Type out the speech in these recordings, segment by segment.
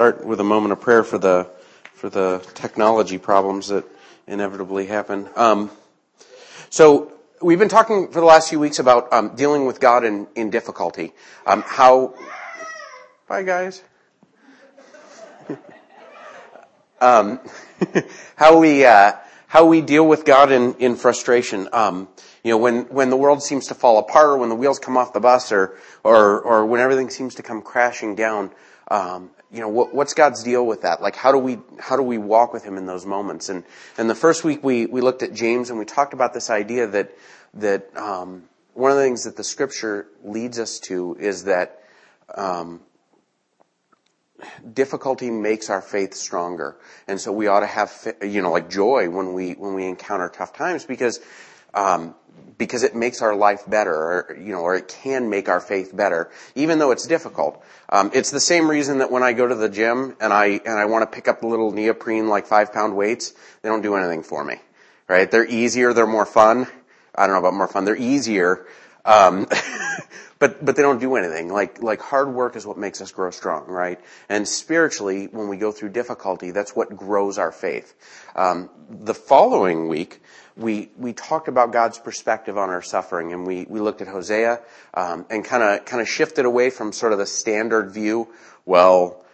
start with a moment of prayer for the for the technology problems that inevitably happen. Um, so we've been talking for the last few weeks about um, dealing with God in in difficulty. Um, how? Bye, guys. Um, how we uh, how we deal with God in in frustration. Um, you know, when when the world seems to fall apart, or when the wheels come off the bus, or or or when everything seems to come crashing down. Um, you know, what, what's God's deal with that? Like, how do we, how do we walk with Him in those moments? And, and the first week we, we looked at James and we talked about this idea that, that, um, one of the things that the scripture leads us to is that, um, difficulty makes our faith stronger. And so we ought to have, you know, like joy when we, when we encounter tough times because, um, because it makes our life better, or, you know, or it can make our faith better, even though it's difficult. Um, it's the same reason that when I go to the gym and I and I want to pick up the little neoprene like five pound weights, they don't do anything for me, right? They're easier, they're more fun. I don't know about more fun. They're easier, um, but but they don't do anything. Like like hard work is what makes us grow strong, right? And spiritually, when we go through difficulty, that's what grows our faith. Um, the following week we we talked about God's perspective on our suffering, and we we looked at Hosea um, and kind of kind of shifted away from sort of the standard view. Well,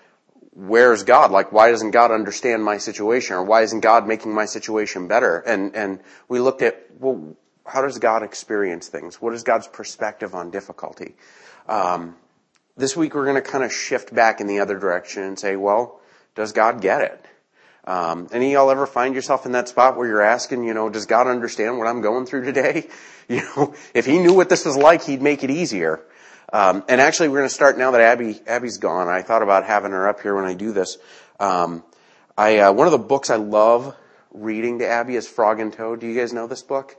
where's God? Like, why doesn't God understand my situation, or why isn't God making my situation better? And and we looked at well, how does God experience things? What is God's perspective on difficulty? Um, this week we're going to kind of shift back in the other direction and say, well, does God get it? Um, any y'all ever find yourself in that spot where you're asking, you know, does God understand what I'm going through today? You know, if He knew what this was like, He'd make it easier. Um, and actually, we're going to start now that Abby Abby's gone. I thought about having her up here when I do this. Um, I uh, one of the books I love reading to Abby is Frog and Toad. Do you guys know this book?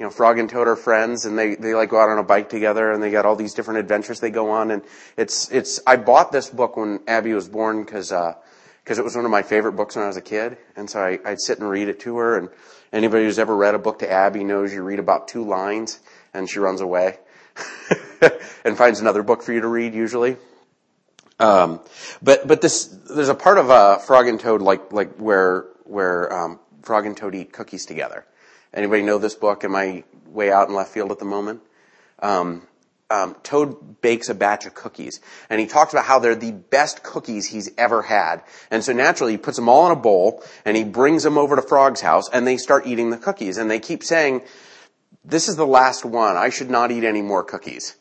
You know, Frog and Toad are friends, and they they like go out on a bike together, and they got all these different adventures they go on. And it's it's I bought this book when Abby was born because. Uh, because it was one of my favorite books when I was a kid. And so I, would sit and read it to her. And anybody who's ever read a book to Abby knows you read about two lines and she runs away and finds another book for you to read usually. Um, but but this there's a part of uh, Frog and Toad like like where where um, Frog and Toad eat cookies together. Anybody know this book? Am I way out in left field at the moment? Um, um, Toad bakes a batch of cookies, and he talks about how they're the best cookies he's ever had. And so naturally, he puts them all in a bowl, and he brings them over to Frog's house, and they start eating the cookies. And they keep saying, "This is the last one. I should not eat any more cookies."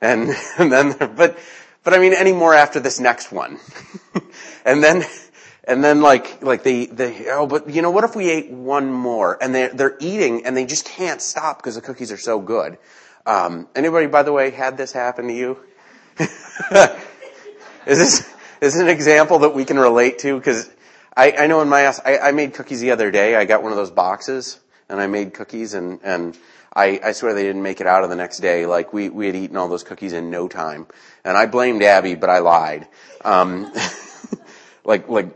And, and then, but, but I mean, any more after this next one. and then, and then like, like they, they, oh, but you know, what if we ate one more? And they're, they're eating, and they just can't stop because the cookies are so good. Um, anybody, by the way, had this happen to you? is this is an example that we can relate to? Because I, I know in my house, I, I made cookies the other day. I got one of those boxes and I made cookies and and I, I swear they didn't make it out of the next day. Like we we had eaten all those cookies in no time, and I blamed Abby, but I lied. Um, like like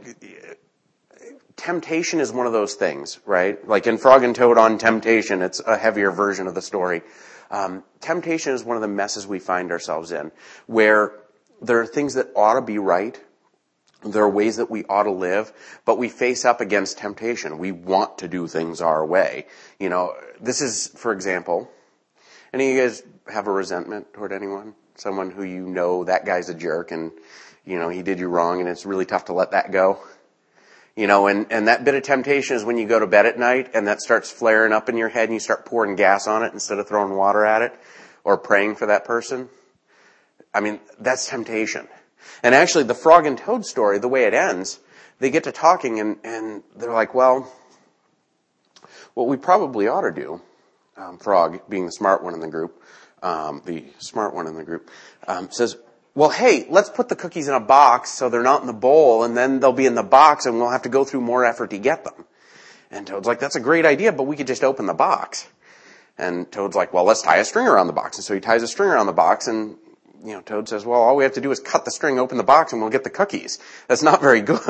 temptation is one of those things, right? Like in Frog and Toad on Temptation, it's a heavier version of the story. Um, temptation is one of the messes we find ourselves in, where there are things that ought to be right. There are ways that we ought to live, but we face up against temptation. We want to do things our way. You know, this is, for example, any of you guys have a resentment toward anyone? Someone who you know that guy's a jerk and, you know, he did you wrong and it's really tough to let that go? You know, and, and that bit of temptation is when you go to bed at night and that starts flaring up in your head and you start pouring gas on it instead of throwing water at it or praying for that person. I mean, that's temptation. And actually the frog and toad story, the way it ends, they get to talking and, and they're like, well, what we probably ought to do, um, frog being the smart one in the group, um, the smart one in the group, um, says, well, hey, let's put the cookies in a box so they're not in the bowl and then they'll be in the box and we'll have to go through more effort to get them. And Toad's like, that's a great idea, but we could just open the box. And Toad's like, well, let's tie a string around the box. And so he ties a string around the box and you know, Toad says, well, all we have to do is cut the string, open the box, and we'll get the cookies. That's not very good.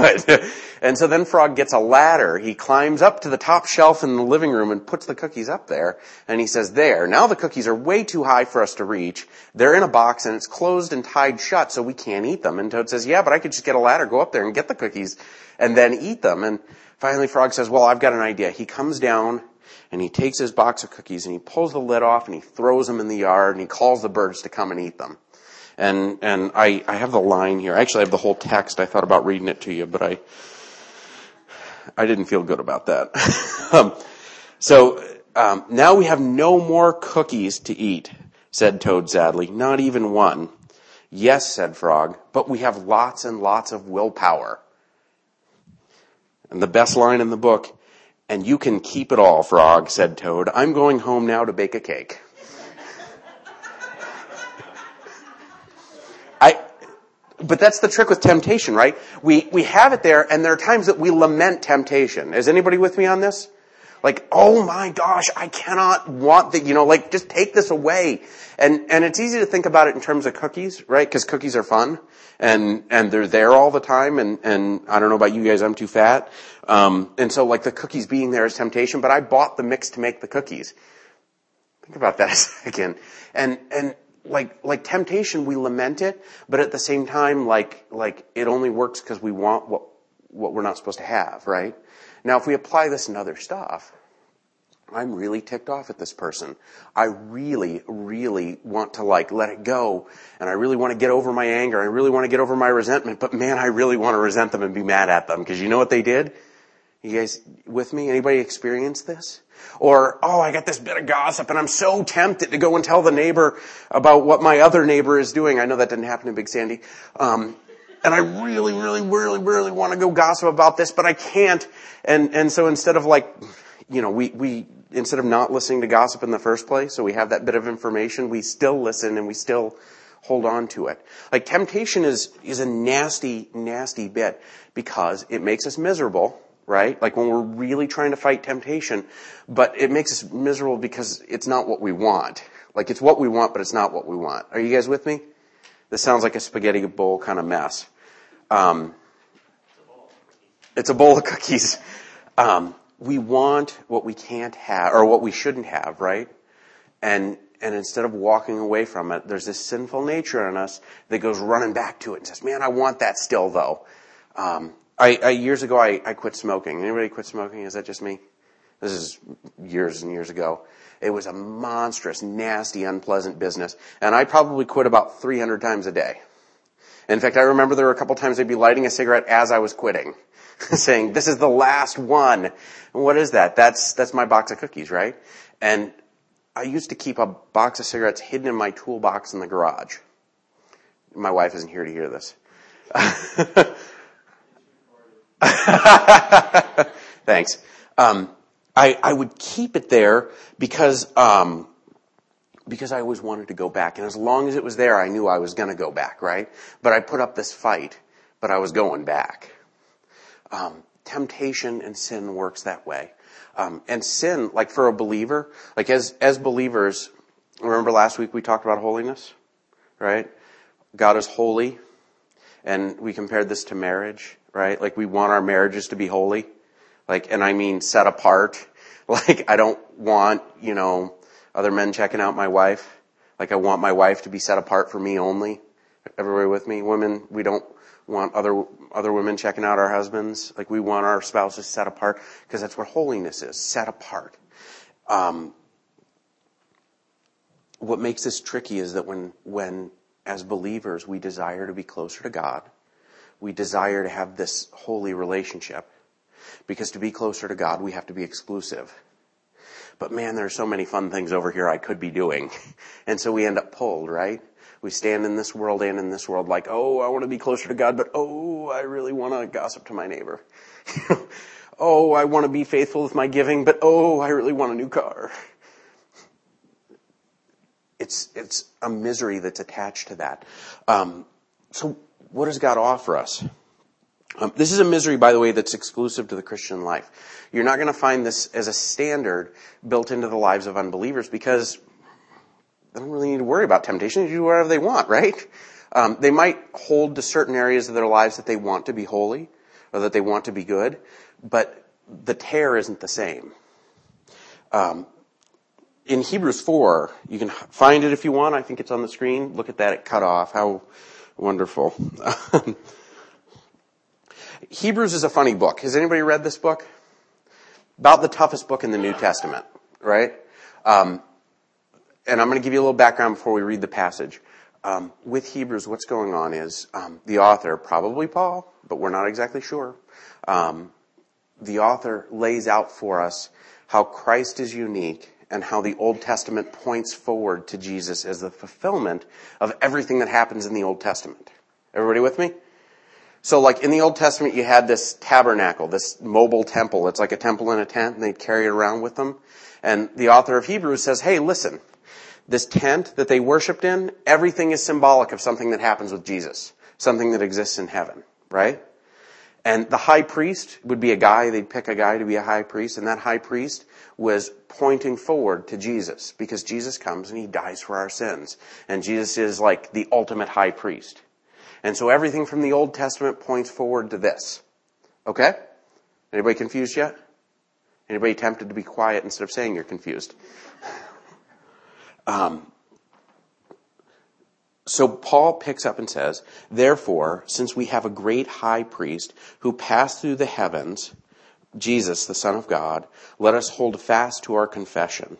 and so then Frog gets a ladder. He climbs up to the top shelf in the living room and puts the cookies up there. And he says, there, now the cookies are way too high for us to reach. They're in a box and it's closed and tied shut so we can't eat them. And Toad says, yeah, but I could just get a ladder, go up there and get the cookies and then eat them. And finally Frog says, well, I've got an idea. He comes down and he takes his box of cookies and he pulls the lid off and he throws them in the yard and he calls the birds to come and eat them. And, and I, I have the line here. Actually, I have the whole text. I thought about reading it to you, but I, I didn't feel good about that. um, so, um, now we have no more cookies to eat, said Toad sadly. Not even one. Yes, said Frog, but we have lots and lots of willpower. And the best line in the book, and you can keep it all, Frog, said Toad. I'm going home now to bake a cake. But that's the trick with temptation, right? We, we have it there and there are times that we lament temptation. Is anybody with me on this? Like, oh my gosh, I cannot want that, you know, like just take this away. And, and it's easy to think about it in terms of cookies, right? Cause cookies are fun and, and they're there all the time and, and I don't know about you guys, I'm too fat. Um, and so like the cookies being there is temptation, but I bought the mix to make the cookies. Think about that a second. And, and like like temptation we lament it but at the same time like like it only works because we want what what we're not supposed to have right? Now if we apply this in other stuff i'm really ticked off at this person. I really really want to like let it go and i really want to get over my anger i really want to get over my resentment but man i really want to resent them and be mad at them because you know what they did? You guys with me anybody experience this or, oh, I got this bit of gossip and I'm so tempted to go and tell the neighbor about what my other neighbor is doing. I know that didn't happen in Big Sandy. Um, and I really, really, really, really want to go gossip about this, but I can't. And, and so instead of like, you know, we, we, instead of not listening to gossip in the first place, so we have that bit of information, we still listen and we still hold on to it. Like temptation is, is a nasty, nasty bit because it makes us miserable right? Like when we're really trying to fight temptation, but it makes us miserable because it's not what we want. Like it's what we want, but it's not what we want. Are you guys with me? This sounds like a spaghetti bowl kind of mess. Um, it's a bowl of cookies. Um, we want what we can't have, or what we shouldn't have, right? And and instead of walking away from it, there's this sinful nature in us that goes running back to it and says, "Man, I want that still, though." Um, I, I years ago, I, I quit smoking. Anybody quit smoking? Is that just me? This is years and years ago. It was a monstrous, nasty, unpleasant business. And I probably quit about 300 times a day. In fact, I remember there were a couple times I'd be lighting a cigarette as I was quitting. saying, this is the last one. And what is that? That's, that's my box of cookies, right? And I used to keep a box of cigarettes hidden in my toolbox in the garage. My wife isn't here to hear this. Thanks. Um, I, I would keep it there because um, because I always wanted to go back, and as long as it was there, I knew I was going to go back, right? But I put up this fight, but I was going back. Um, temptation and sin works that way, um, and sin, like for a believer, like as as believers, remember last week we talked about holiness, right? God is holy, and we compared this to marriage right? Like we want our marriages to be holy. Like, and I mean set apart. Like I don't want, you know, other men checking out my wife. Like I want my wife to be set apart for me only. Everybody with me? Women, we don't want other, other women checking out our husbands. Like we want our spouses set apart because that's what holiness is, set apart. Um, what makes this tricky is that when, when as believers we desire to be closer to God, we desire to have this holy relationship. Because to be closer to God, we have to be exclusive. But man, there are so many fun things over here I could be doing. And so we end up pulled, right? We stand in this world and in this world like, oh, I want to be closer to God, but oh, I really want to gossip to my neighbor. oh, I want to be faithful with my giving, but oh, I really want a new car. It's, it's a misery that's attached to that. Um, so what does God offer us? Um, this is a misery, by the way, that's exclusive to the Christian life. You're not going to find this as a standard built into the lives of unbelievers because they don't really need to worry about temptation. They do whatever they want, right? Um, they might hold to certain areas of their lives that they want to be holy or that they want to be good, but the tear isn't the same. Um, in Hebrews 4, you can find it if you want. I think it's on the screen. Look at that. It cut off. How wonderful. Hebrews is a funny book. Has anybody read this book? About the toughest book in the New Testament, right? Um, and I'm going to give you a little background before we read the passage. Um, with Hebrews, what's going on is um, the author, probably Paul, but we're not exactly sure. Um, the author lays out for us how Christ is unique and how the Old Testament points forward to Jesus as the fulfillment of everything that happens in the Old Testament. Everybody with me? So like in the Old Testament, you had this tabernacle, this mobile temple. It's like a temple in a tent and they'd carry it around with them. And the author of Hebrews says, hey, listen, this tent that they worshiped in, everything is symbolic of something that happens with Jesus. Something that exists in heaven, right? And the high priest would be a guy, they'd pick a guy to be a high priest, and that high priest was pointing forward to Jesus because Jesus comes and he dies for our sins. And Jesus is like the ultimate high priest. And so everything from the Old Testament points forward to this. Okay? Anybody confused yet? Anybody tempted to be quiet instead of saying you're confused? Um, so Paul picks up and says, Therefore, since we have a great high priest who passed through the heavens, Jesus, the Son of God, let us hold fast to our confession.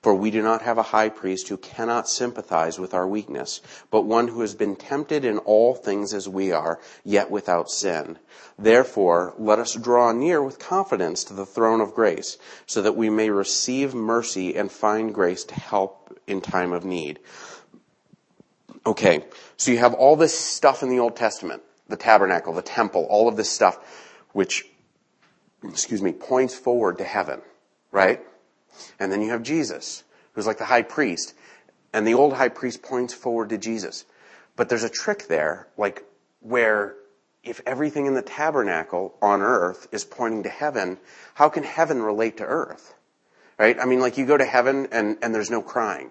For we do not have a high priest who cannot sympathize with our weakness, but one who has been tempted in all things as we are, yet without sin. Therefore, let us draw near with confidence to the throne of grace, so that we may receive mercy and find grace to help in time of need. Okay, so you have all this stuff in the Old Testament, the tabernacle, the temple, all of this stuff, which, excuse me, points forward to heaven, right? And then you have Jesus, who's like the high priest. And the old high priest points forward to Jesus. But there's a trick there, like where if everything in the tabernacle on earth is pointing to heaven, how can heaven relate to earth? Right? I mean, like you go to heaven and, and there's no crying.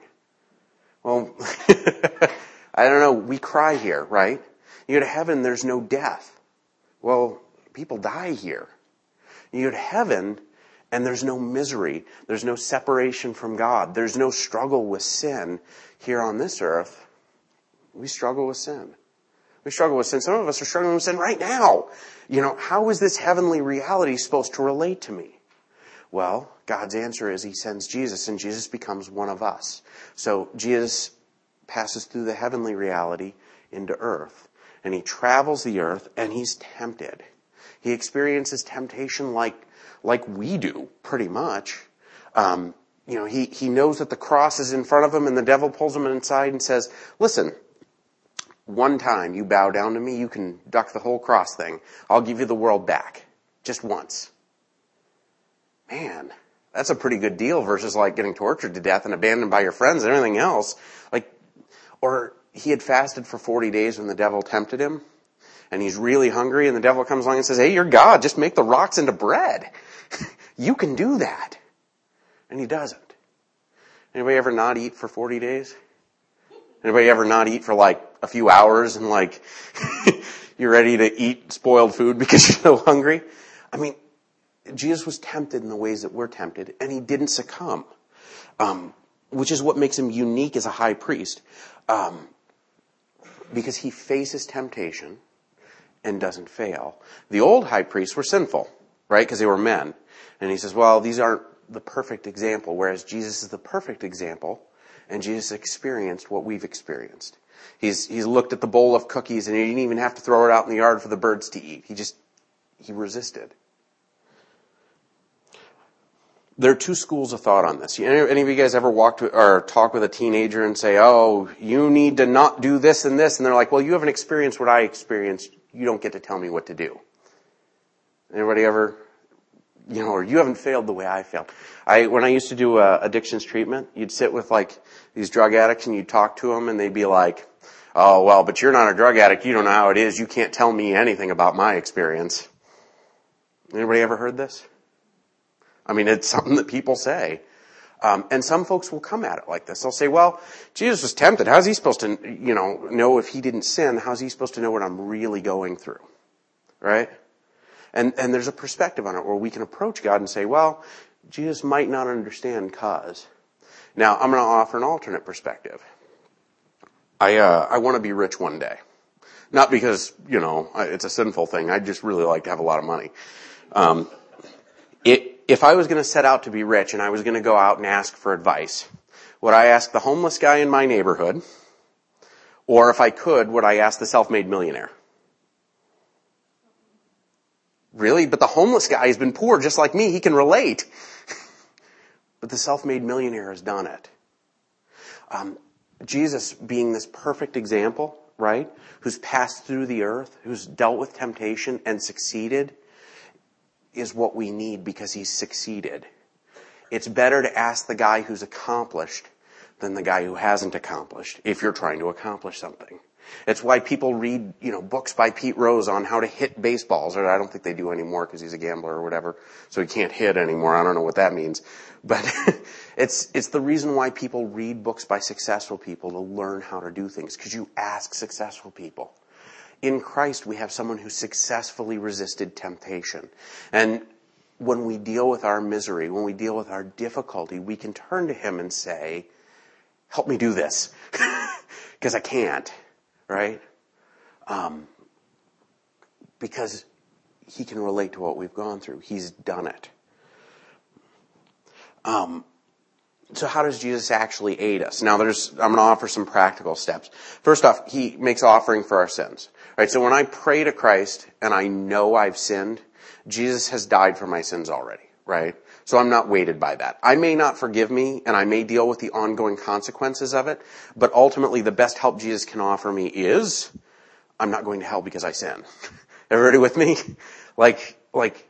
Well, I don't know, we cry here, right? You go to heaven, there's no death. Well, people die here. You go to heaven, and there's no misery. There's no separation from God. There's no struggle with sin here on this earth. We struggle with sin. We struggle with sin. Some of us are struggling with sin right now. You know, how is this heavenly reality supposed to relate to me? Well, God's answer is He sends Jesus and Jesus becomes one of us. So Jesus passes through the heavenly reality into earth and He travels the earth and He's tempted. He experiences temptation like like we do, pretty much. Um, you know, he, he knows that the cross is in front of him and the devil pulls him inside and says, listen, one time you bow down to me, you can duck the whole cross thing. I'll give you the world back. Just once. Man, that's a pretty good deal versus like getting tortured to death and abandoned by your friends and everything else. Like, or he had fasted for 40 days when the devil tempted him and he's really hungry and the devil comes along and says, hey, you're God, just make the rocks into bread. you can do that. And he doesn't. Anybody ever not eat for 40 days? Anybody ever not eat for like a few hours and like you're ready to eat spoiled food because you're so hungry? I mean, Jesus was tempted in the ways that we're tempted and he didn't succumb. Um, which is what makes him unique as a high priest. Um, because he faces temptation and doesn't fail. The old high priests were sinful, right? Because they were men. And he says, well, these aren't the perfect example, whereas Jesus is the perfect example, and Jesus experienced what we've experienced. He's, he's looked at the bowl of cookies and he didn't even have to throw it out in the yard for the birds to eat. He just, he resisted. There are two schools of thought on this. Any, of you guys ever walk to, or talk with a teenager and say, oh, you need to not do this and this, and they're like, well, you haven't experienced what I experienced you don't get to tell me what to do. Anybody ever, you know, or you haven't failed the way I failed. I, when I used to do uh, addictions treatment, you'd sit with like these drug addicts and you'd talk to them and they'd be like, oh, well, but you're not a drug addict. You don't know how it is. You can't tell me anything about my experience. Anybody ever heard this? I mean, it's something that people say. Um, and some folks will come at it like this. They'll say, well, Jesus was tempted. How's he supposed to, you know, know if he didn't sin? How's he supposed to know what I'm really going through? Right? And, and there's a perspective on it where we can approach God and say, well, Jesus might not understand cause. Now, I'm going to offer an alternate perspective. I, uh, I want to be rich one day. Not because, you know, it's a sinful thing. I just really like to have a lot of money. Um, it, if I was going to set out to be rich and I was going to go out and ask for advice, would I ask the homeless guy in my neighborhood? Or if I could, would I ask the self-made millionaire? Really? But the homeless guy has been poor just like me. He can relate. but the self-made millionaire has done it. Um, Jesus being this perfect example, right? Who's passed through the earth, who's dealt with temptation and succeeded is what we need because he's succeeded. It's better to ask the guy who's accomplished than the guy who hasn't accomplished if you're trying to accomplish something. It's why people read, you know, books by Pete Rose on how to hit baseballs, or I don't think they do anymore because he's a gambler or whatever, so he can't hit anymore. I don't know what that means. But it's, it's the reason why people read books by successful people to learn how to do things, because you ask successful people in Christ, we have someone who successfully resisted temptation. And when we deal with our misery, when we deal with our difficulty, we can turn to Him and say, help me do this. Because I can't, right? Um, because He can relate to what we've gone through. He's done it. Um, so how does Jesus actually aid us? Now there's, I'm going to offer some practical steps. First off, He makes offering for our sins. Right? So when I pray to Christ and I know I've sinned, Jesus has died for my sins already, right? So I'm not weighted by that. I may not forgive me and I may deal with the ongoing consequences of it, but ultimately the best help Jesus can offer me is I'm not going to hell because I sin. Everybody with me? Like, like,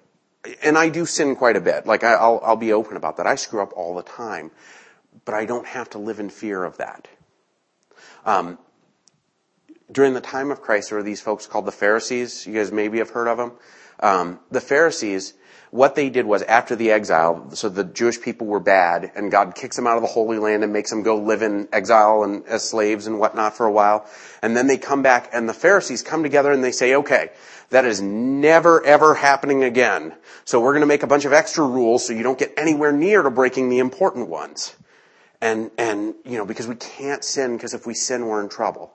and I do sin quite a bit. Like I'll, I'll be open about that. I screw up all the time, but I don't have to live in fear of that. Um, during the time of Christ, there were these folks called the Pharisees. You guys maybe have heard of them. Um, the Pharisees, what they did was after the exile, so the Jewish people were bad, and God kicks them out of the Holy Land and makes them go live in exile and as slaves and whatnot for a while. And then they come back, and the Pharisees come together and they say, okay, that is never ever happening again. So we're going to make a bunch of extra rules so you don't get anywhere near to breaking the important ones. And, and, you know, because we can't sin, because if we sin, we're in trouble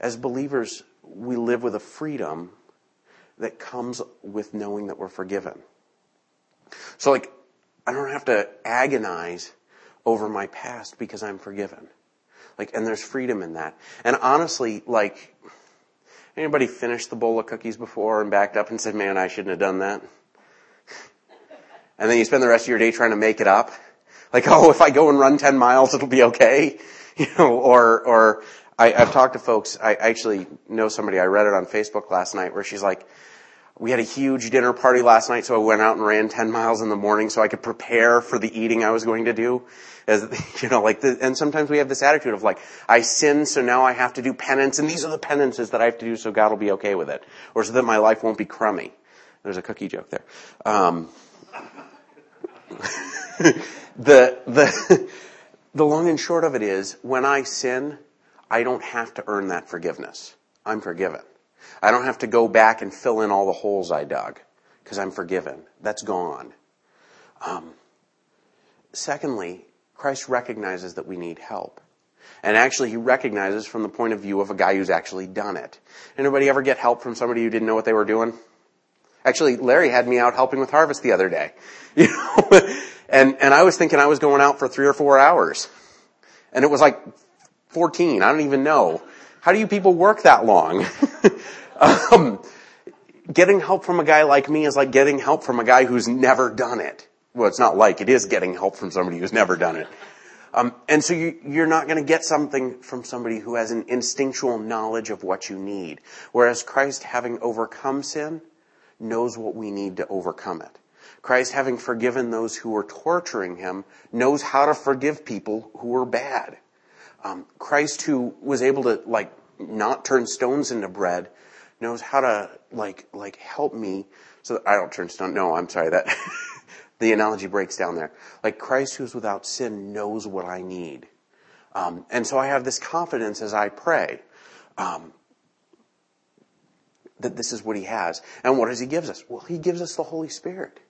as believers, we live with a freedom that comes with knowing that we're forgiven. So like, I don't have to agonize over my past because I'm forgiven. Like, and there's freedom in that. And honestly, like, anybody finished the bowl of cookies before and backed up and said, man, I shouldn't have done that? And then you spend the rest of your day trying to make it up. Like, oh, if I go and run 10 miles, it'll be okay. You know, or, or I, have talked to folks, I actually know somebody, I read it on Facebook last night where she's like, we had a huge dinner party last night, so I went out and ran 10 miles in the morning so I could prepare for the eating I was going to do. As, you know, like the, and sometimes we have this attitude of like, I sin, so now I have to do penance, and these are the penances that I have to do so God will be okay with it. Or so that my life won't be crummy. There's a cookie joke there. Um, the, the, the long and short of it is, when I sin, I don't have to earn that forgiveness. I'm forgiven. I don't have to go back and fill in all the holes I dug because I'm forgiven. That's gone. Um, secondly, Christ recognizes that we need help. And actually, he recognizes from the point of view of a guy who's actually done it. Anybody ever get help from somebody who didn't know what they were doing? Actually, Larry had me out helping with harvest the other day. You know? and, and I was thinking I was going out for three or four hours. And it was like 14. I don't even know. How do you people work that long? um, getting help from a guy like me is like getting help from a guy who's never done it. Well, it's not like it is getting help from somebody who's never done it. Um, and so you, you're not going to get something from somebody who has an instinctual knowledge of what you need. Whereas Christ, having overcome sin, knows what we need to overcome it. Christ, having forgiven those who were torturing him, knows how to forgive people who were bad. Um, Christ who was able to like not turn stones into bread knows how to like like help me so that I don't turn stone. No, I'm sorry that The analogy breaks down there. Like Christ who's without sin knows what I need. Um, and so I have this confidence as I pray. Um, that this is what he has. And what does he give us? Well, he gives us the Holy Spirit.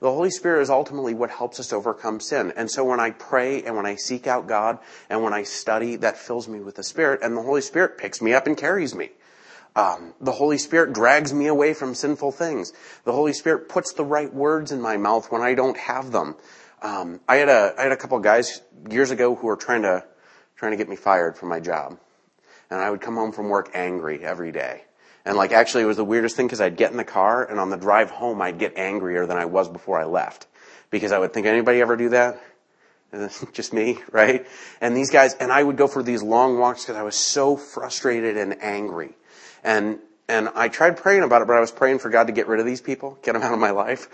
The Holy Spirit is ultimately what helps us overcome sin. And so when I pray and when I seek out God and when I study, that fills me with the Spirit and the Holy Spirit picks me up and carries me. Um, the Holy Spirit drags me away from sinful things. The Holy Spirit puts the right words in my mouth when I don't have them. Um, I had a I had a couple of guys years ago who were trying to trying to get me fired from my job, and I would come home from work angry every day. And like actually it was the weirdest thing because I'd get in the car and on the drive home I'd get angrier than I was before I left. Because I would think, anybody ever do that? Just me, right? And these guys, and I would go for these long walks because I was so frustrated and angry. And, and I tried praying about it, but I was praying for God to get rid of these people, get them out of my life.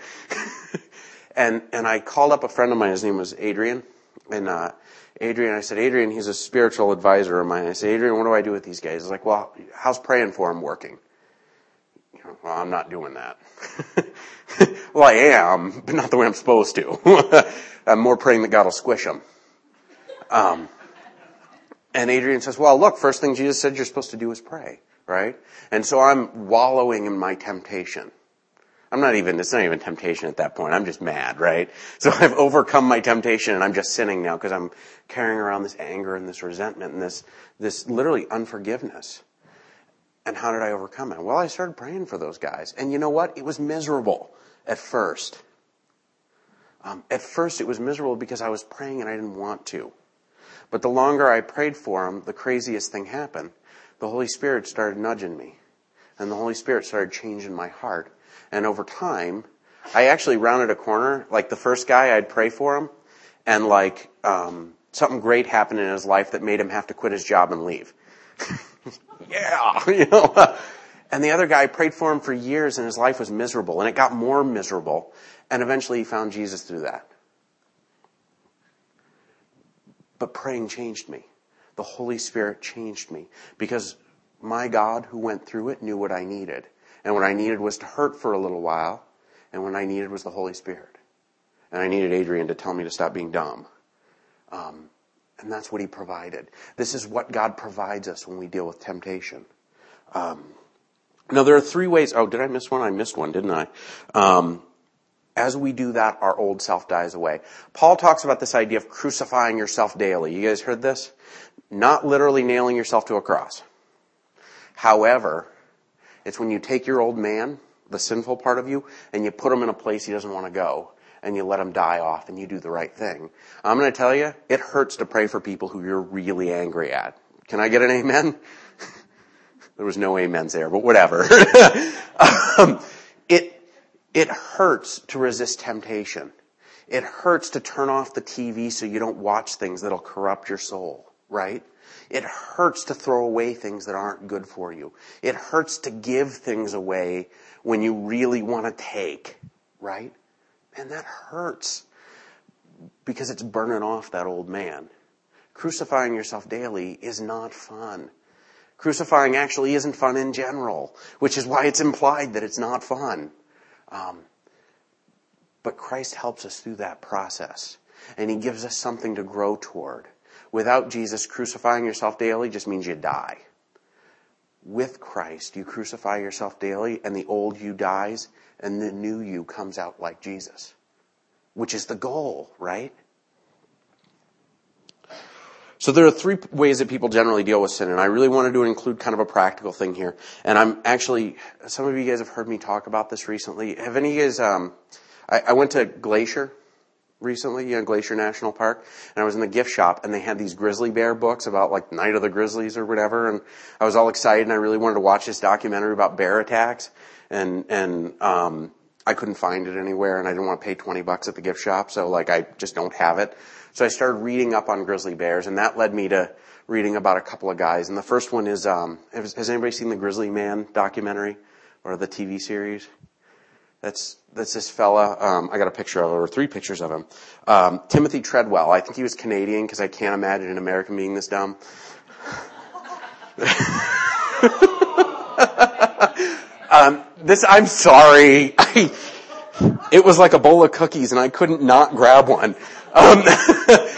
and, and I called up a friend of mine, his name was Adrian, and, uh, Adrian, I said, Adrian, he's a spiritual advisor of mine. I said, Adrian, what do I do with these guys? He's like, well, how's praying for them working? Well, I'm not doing that. well, I am, but not the way I'm supposed to. I'm more praying that God will squish them. Um, and Adrian says, well, look, first thing Jesus said you're supposed to do is pray, right? And so I'm wallowing in my temptation. I'm not even, it's not even temptation at that point. I'm just mad, right? So I've overcome my temptation and I'm just sinning now because I'm carrying around this anger and this resentment and this, this literally unforgiveness. And how did I overcome it? Well, I started praying for those guys. And you know what? It was miserable at first. Um, at first, it was miserable because I was praying and I didn't want to. But the longer I prayed for them, the craziest thing happened. The Holy Spirit started nudging me. And the Holy Spirit started changing my heart. And over time, I actually rounded a corner. Like the first guy, I'd pray for him. And like, um, something great happened in his life that made him have to quit his job and leave. yeah, you know. And the other guy prayed for him for years and his life was miserable and it got more miserable. And eventually he found Jesus through that. But praying changed me. The Holy Spirit changed me because my God who went through it knew what I needed. And what I needed was to hurt for a little while. And what I needed was the Holy Spirit. And I needed Adrian to tell me to stop being dumb. Um, and that's what he provided. This is what God provides us when we deal with temptation. Um, now there are three ways. Oh, did I miss one? I missed one, didn't I? Um, as we do that, our old self dies away. Paul talks about this idea of crucifying yourself daily. You guys heard this? Not literally nailing yourself to a cross. However, it's when you take your old man, the sinful part of you, and you put him in a place he doesn't want to go and you let them die off and you do the right thing. I'm going to tell you, it hurts to pray for people who you're really angry at. Can I get an amen? there was no amens there, but whatever. um, it, it hurts to resist temptation. It hurts to turn off the TV so you don't watch things that'll corrupt your soul, right? It hurts to throw away things that aren't good for you. It hurts to give things away when you really want to take, right? And that hurts because it's burning off that old man. Crucifying yourself daily is not fun. Crucifying actually isn't fun in general, which is why it's implied that it's not fun. Um, but Christ helps us through that process, and He gives us something to grow toward. Without Jesus, crucifying yourself daily just means you die. With Christ, you crucify yourself daily, and the old you dies, and the new you comes out like Jesus, which is the goal, right? So there are three ways that people generally deal with sin, and I really wanted to include kind of a practical thing here. And I'm actually, some of you guys have heard me talk about this recently. Have any of you guys, um, I, I went to Glacier recently, know, Glacier National Park, and I was in the gift shop, and they had these grizzly bear books about like Night of the Grizzlies or whatever, and I was all excited, and I really wanted to watch this documentary about bear attacks and and um, I couldn't find it anywhere, and I didn't want to pay twenty bucks at the gift shop, so like I just don't have it. So I started reading up on grizzly bears, and that led me to reading about a couple of guys. And the first one is, um, has, has anybody seen the Grizzly Man documentary or the TV series? That's that's this fella. Um, I got a picture of him, or three pictures of him. Um, Timothy Treadwell. I think he was Canadian because I can't imagine an American being this dumb. Um, this, I'm sorry. I, it was like a bowl of cookies and I couldn't not grab one.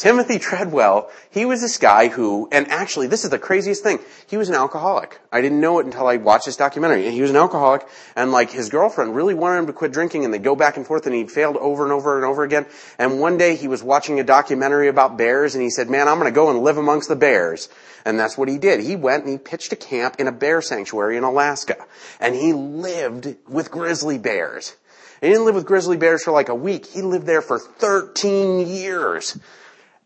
Timothy Treadwell, he was this guy who, and actually this is the craziest thing, he was an alcoholic. I didn't know it until I watched this documentary. And he was an alcoholic and like his girlfriend really wanted him to quit drinking and they'd go back and forth and he failed over and over and over again. And one day he was watching a documentary about bears and he said, man, I'm gonna go and live amongst the bears. And that's what he did. He went and he pitched a camp in a bear sanctuary in Alaska. And he lived with grizzly bears. He didn't live with grizzly bears for like a week. He lived there for 13 years.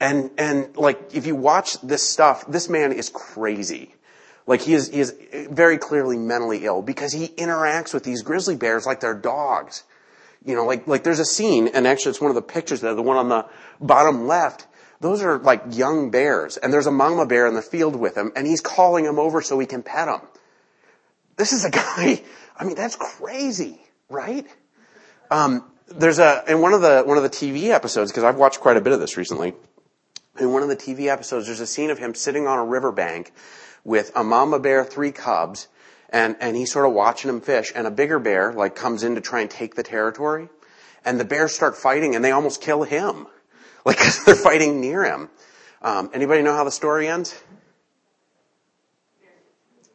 And, and like, if you watch this stuff, this man is crazy. Like he is, he is very clearly mentally ill because he interacts with these grizzly bears like they're dogs. You know, like, like there's a scene, and actually it's one of the pictures there, the one on the bottom left. Those are like young bears, and there's a mama bear in the field with him, and he's calling him over so he can pet him. This is a guy, I mean, that's crazy, right? Um, there's a, in one of the, one of the TV episodes, because I've watched quite a bit of this recently, in one of the TV episodes, there's a scene of him sitting on a riverbank with a mama bear, three cubs, and, and he's sort of watching them fish, and a bigger bear, like, comes in to try and take the territory, and the bears start fighting, and they almost kill him. Like, cause they're fighting near him. Um, anybody know how the story ends?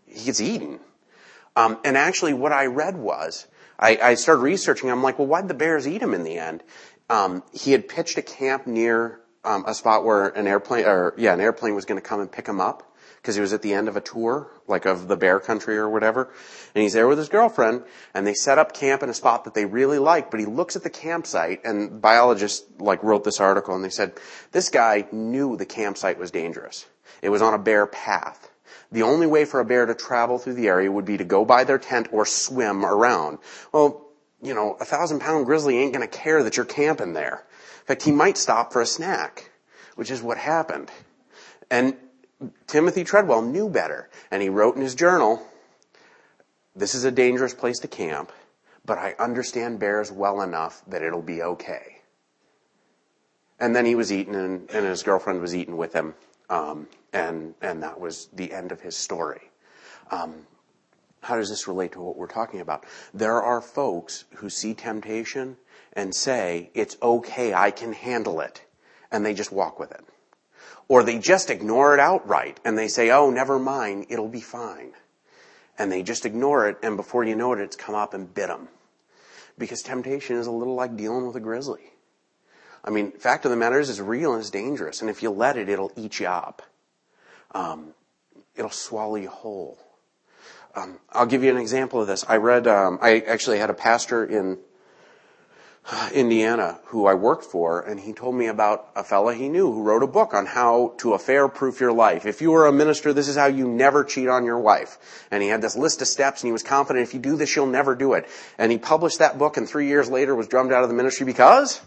He gets eaten. Um, and actually, what I read was, I, I, started researching. I'm like, well, why'd the bears eat him in the end? Um, he had pitched a camp near um, a spot where an airplane, or yeah, an airplane was going to come and pick him up because he was at the end of a tour, like of the bear country or whatever. And he's there with his girlfriend, and they set up camp in a spot that they really like. But he looks at the campsite, and biologists like wrote this article, and they said this guy knew the campsite was dangerous. It was on a bear path. The only way for a bear to travel through the area would be to go by their tent or swim around. Well, you know, a thousand pound grizzly ain't gonna care that you're camping there fact, he might stop for a snack, which is what happened. And Timothy Treadwell knew better, and he wrote in his journal, this is a dangerous place to camp, but I understand bears well enough that it'll be okay. And then he was eaten, and, and his girlfriend was eaten with him, um, and and that was the end of his story. Um, how does this relate to what we're talking about? There are folks who see temptation and say, it's okay, I can handle it. And they just walk with it. Or they just ignore it outright and they say, oh, never mind, it'll be fine. And they just ignore it and before you know it, it's come up and bit them. Because temptation is a little like dealing with a grizzly. I mean, fact of the matter is, it's real and it's dangerous. And if you let it, it'll eat you up. Um, it'll swallow you whole. Um, I'll give you an example of this. I read, um, I actually had a pastor in Uh, Indiana who I worked for, and he told me about a fella he knew who wrote a book on how to affair proof your life. If you were a minister, this is how you never cheat on your wife. And he had this list of steps, and he was confident if you do this, you'll never do it. And he published that book, and three years later was drummed out of the ministry because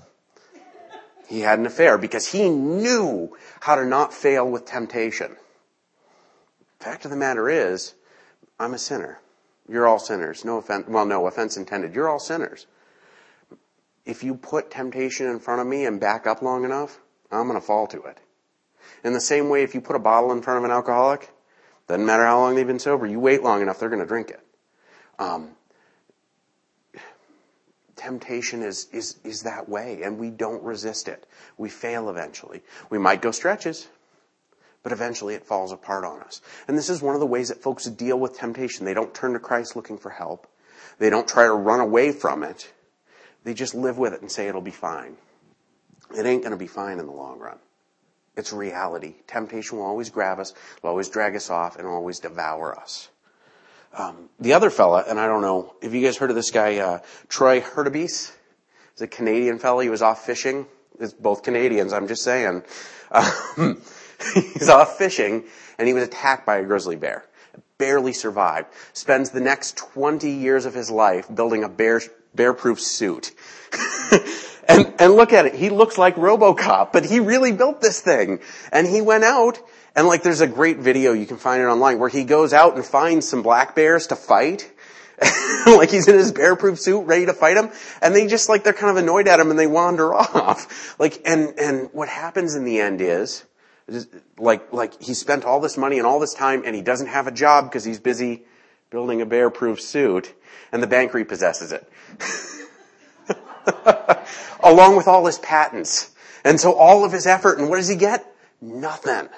he had an affair, because he knew how to not fail with temptation. Fact of the matter is, I'm a sinner. You're all sinners. No offense, well, no offense intended. You're all sinners if you put temptation in front of me and back up long enough, I'm going to fall to it. In the same way, if you put a bottle in front of an alcoholic, doesn't matter how long they've been sober, you wait long enough, they're going to drink it. Um, temptation is, is, is that way, and we don't resist it. We fail eventually. We might go stretches, but eventually it falls apart on us. And this is one of the ways that folks deal with temptation. They don't turn to Christ looking for help. They don't try to run away from it. They just live with it and say it'll be fine. It ain't going to be fine in the long run. It's reality. Temptation will always grab us, will always drag us off, and always devour us. Um, the other fella, and I don't know, have you guys heard of this guy, uh, Troy Hurtubise? He's a Canadian fella. He was off fishing. It's both Canadians, I'm just saying. Um, he's off fishing, and he was attacked by a grizzly bear. Barely survived. Spends the next 20 years of his life building a bear, bear-proof suit. and, and look at it. He looks like Robocop, but he really built this thing. And he went out and like there's a great video, you can find it online, where he goes out and finds some black bears to fight. like he's in his bear-proof suit, ready to fight them, and they just like they're kind of annoyed at him and they wander off. Like, and and what happens in the end is, like like he spent all this money and all this time, and he doesn't have a job because he's busy building a bear-proof suit, and the bank repossesses it. along with all his patents. And so all of his effort, and what does he get? Nothing.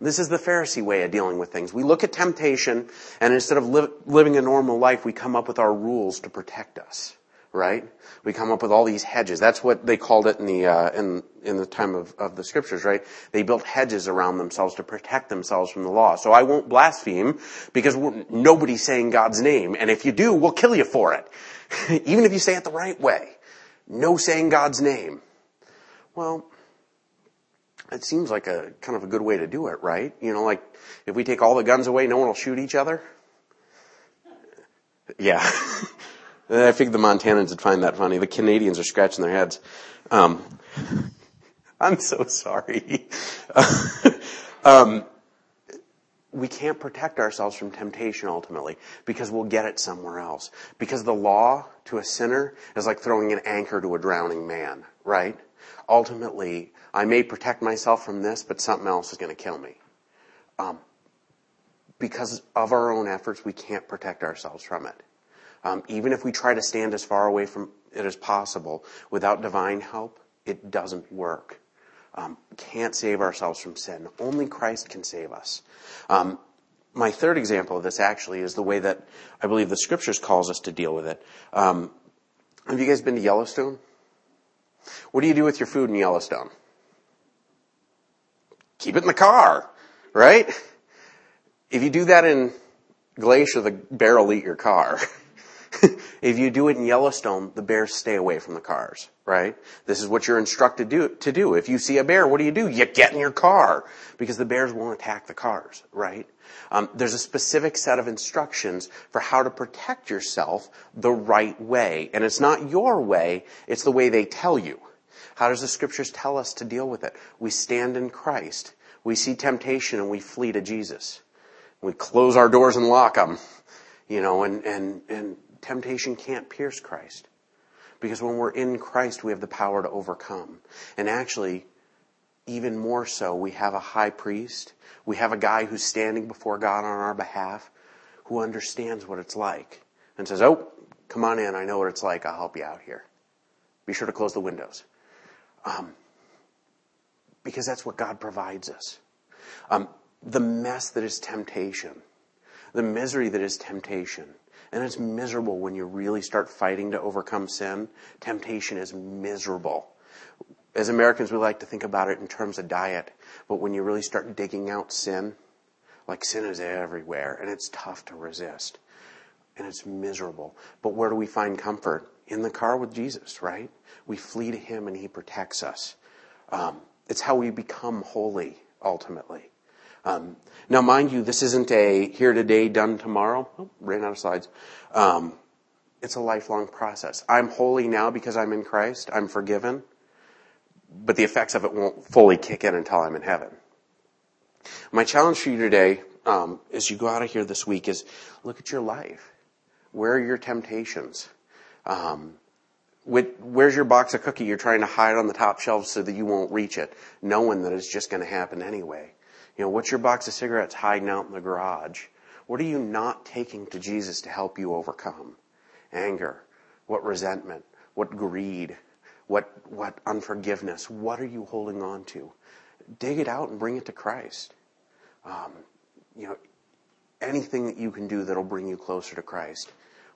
This is the Pharisee way of dealing with things. We look at temptation, and instead of li- living a normal life, we come up with our rules to protect us. Right? We come up with all these hedges. That's what they called it in the uh, in in the time of, of the scriptures. Right? They built hedges around themselves to protect themselves from the law. So I won't blaspheme because nobody's saying God's name, and if you do, we'll kill you for it, even if you say it the right way. No saying God's name. Well, it seems like a kind of a good way to do it, right? You know, like if we take all the guns away, no one will shoot each other. Yeah. I think the Montanans would find that funny. The Canadians are scratching their heads. Um, I'm so sorry. um, we can't protect ourselves from temptation ultimately because we'll get it somewhere else. Because the law to a sinner is like throwing an anchor to a drowning man, right? Ultimately, I may protect myself from this, but something else is going to kill me. Um, because of our own efforts, we can't protect ourselves from it. Um, even if we try to stand as far away from it as possible, without divine help, it doesn't work. Um, can't save ourselves from sin. Only Christ can save us. Um, my third example of this actually is the way that I believe the scriptures calls us to deal with it. Um, have you guys been to Yellowstone? What do you do with your food in Yellowstone? keep it in the car, right? If you do that in Glacier, the bear will eat your car. if you do it in Yellowstone, the bears stay away from the cars, right? This is what you're instructed do, to do. If you see a bear, what do you do? You get in your car because the bears won't attack the cars, right? Um, there's a specific set of instructions for how to protect yourself the right way. And it's not your way, it's the way they tell you. How does the scriptures tell us to deal with it? We stand in Christ. We see temptation and we flee to Jesus. We close our doors and lock them, you know, and, and, and temptation can't pierce Christ. Because when we're in Christ, we have the power to overcome. And actually, even more so, we have a high priest. We have a guy who's standing before God on our behalf who understands what it's like and says, Oh, come on in. I know what it's like. I'll help you out here. Be sure to close the windows. Um, because that's what God provides us. Um, the mess that is temptation, the misery that is temptation, and it's miserable when you really start fighting to overcome sin. Temptation is miserable. As Americans, we like to think about it in terms of diet, but when you really start digging out sin, like sin is everywhere, and it's tough to resist. And it's miserable. But where do we find comfort? In the car with Jesus, right? We flee to Him and He protects us. Um, it's how we become holy, ultimately. Um, now, mind you, this isn't a here today, done tomorrow. Oh, ran out of slides. Um, it's a lifelong process. I'm holy now because I'm in Christ. I'm forgiven. But the effects of it won't fully kick in until I'm in heaven. My challenge for you today, um, as you go out of here this week, is look at your life. Where are your temptations? Um, where's your box of cookie you're trying to hide on the top shelf so that you won't reach it, knowing that it's just going to happen anyway? You know, what's your box of cigarettes hiding out in the garage? What are you not taking to Jesus to help you overcome? Anger. What resentment? What greed? What, what unforgiveness? What are you holding on to? Dig it out and bring it to Christ. Um, you know, anything that you can do that'll bring you closer to Christ.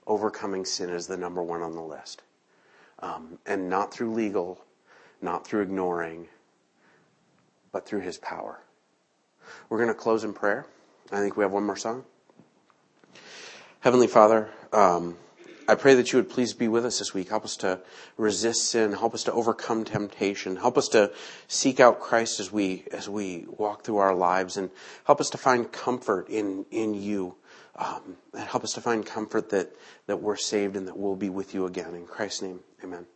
Overcoming sin is the number one on the list. Um, and not through legal, not through ignoring, but through His power. We're going to close in prayer. I think we have one more song. Heavenly Father, um, I pray that you would please be with us this week. Help us to resist sin. Help us to overcome temptation. Help us to seek out Christ as we as we walk through our lives, and help us to find comfort in in you. Um, and help us to find comfort that that we're saved and that we'll be with you again. In Christ's name, Amen.